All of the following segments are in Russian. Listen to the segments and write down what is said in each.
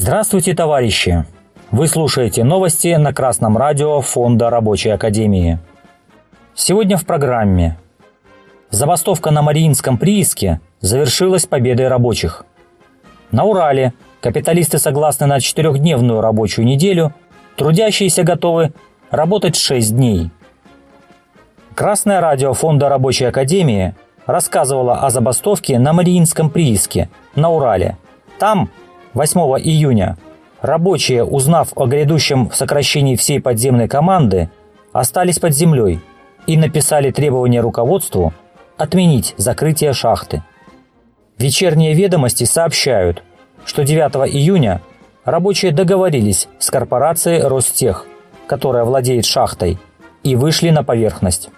Здравствуйте, товарищи! Вы слушаете новости на Красном радио Фонда Рабочей Академии. Сегодня в программе. Забастовка на Мариинском прииске завершилась победой рабочих. На Урале капиталисты согласны на четырехдневную рабочую неделю, трудящиеся готовы работать 6 дней. Красное радио Фонда Рабочей Академии рассказывало о забастовке на Мариинском прииске на Урале. Там 8 июня рабочие, узнав о грядущем сокращении всей подземной команды, остались под землей и написали требование руководству отменить закрытие шахты. Вечерние ведомости сообщают, что 9 июня рабочие договорились с корпорацией Ростех, которая владеет шахтой, и вышли на поверхность.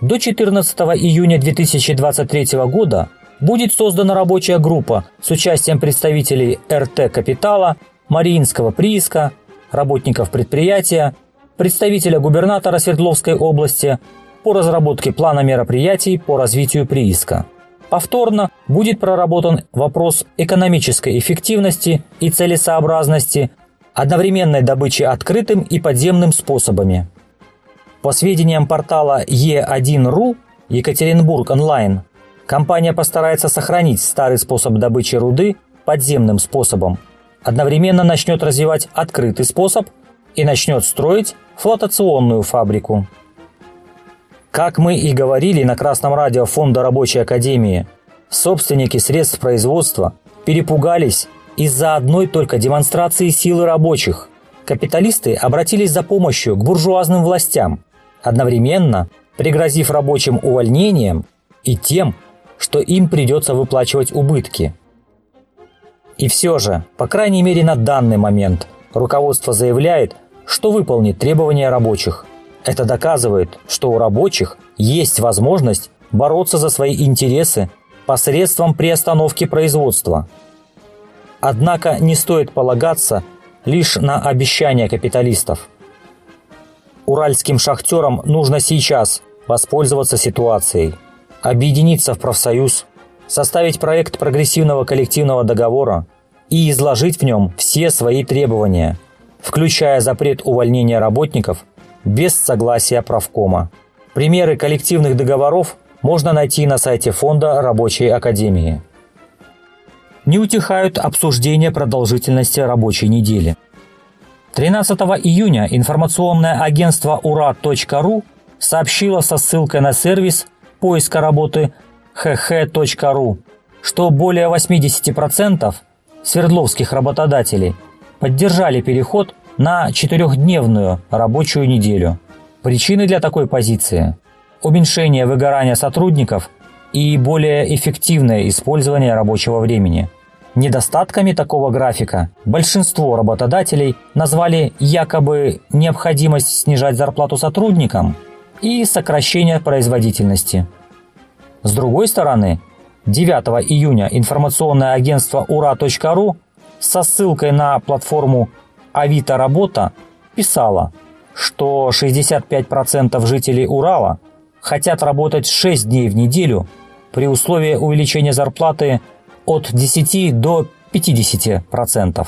До 14 июня 2023 года будет создана рабочая группа с участием представителей РТ «Капитала», Мариинского прииска, работников предприятия, представителя губернатора Свердловской области по разработке плана мероприятий по развитию прииска. Повторно будет проработан вопрос экономической эффективности и целесообразности одновременной добычи открытым и подземным способами. По сведениям портала Е1.ру Екатеринбург онлайн, Компания постарается сохранить старый способ добычи руды подземным способом, одновременно начнет развивать открытый способ и начнет строить флотационную фабрику. Как мы и говорили на Красном радио Фонда Рабочей Академии, собственники средств производства перепугались из-за одной только демонстрации силы рабочих. Капиталисты обратились за помощью к буржуазным властям, одновременно пригрозив рабочим увольнением и тем, что им придется выплачивать убытки. И все же, по крайней мере на данный момент, руководство заявляет, что выполнит требования рабочих. Это доказывает, что у рабочих есть возможность бороться за свои интересы посредством приостановки производства. Однако не стоит полагаться лишь на обещания капиталистов. Уральским шахтерам нужно сейчас воспользоваться ситуацией – объединиться в профсоюз, составить проект прогрессивного коллективного договора и изложить в нем все свои требования, включая запрет увольнения работников без согласия правкома. Примеры коллективных договоров можно найти на сайте Фонда Рабочей Академии. Не утихают обсуждения продолжительности рабочей недели. 13 июня информационное агентство ура.ру сообщило со ссылкой на сервис поиска работы hh.ru, что более 80% свердловских работодателей поддержали переход на четырехдневную рабочую неделю. Причины для такой позиции – уменьшение выгорания сотрудников и более эффективное использование рабочего времени. Недостатками такого графика большинство работодателей назвали якобы необходимость снижать зарплату сотрудникам и сокращение производительности. С другой стороны, 9 июня информационное агентство ура.ру со ссылкой на платформу Авито Работа писало, что 65% жителей Урала хотят работать 6 дней в неделю при условии увеличения зарплаты от 10 до 50%.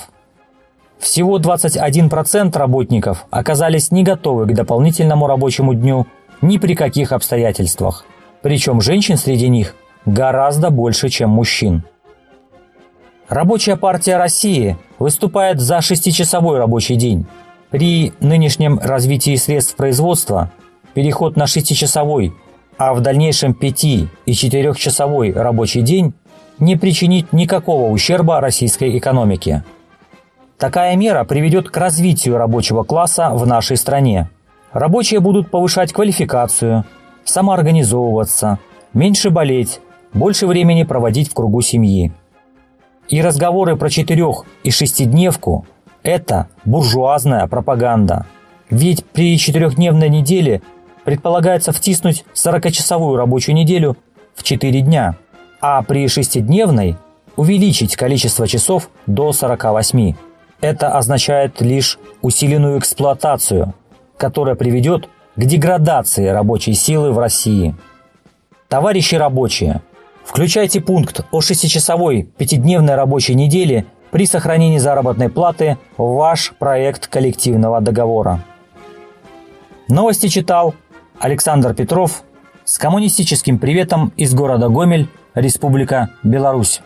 Всего 21% работников оказались не готовы к дополнительному рабочему дню ни при каких обстоятельствах. Причем женщин среди них гораздо больше, чем мужчин. Рабочая партия России выступает за шестичасовой рабочий день. При нынешнем развитии средств производства переход на шестичасовой, а в дальнейшем пяти- и четырехчасовой рабочий день не причинит никакого ущерба российской экономике. Такая мера приведет к развитию рабочего класса в нашей стране – Рабочие будут повышать квалификацию, самоорганизовываться, меньше болеть, больше времени проводить в кругу семьи. И разговоры про четырех- и шестидневку – это буржуазная пропаганда. Ведь при четырехдневной неделе предполагается втиснуть 40-часовую рабочую неделю в 4 дня, а при шестидневной увеличить количество часов до 48. Это означает лишь усиленную эксплуатацию – которая приведет к деградации рабочей силы в России. Товарищи рабочие, включайте пункт о шестичасовой пятидневной рабочей неделе при сохранении заработной платы ваш проект коллективного договора. Новости читал Александр Петров с коммунистическим приветом из города Гомель, Республика Беларусь.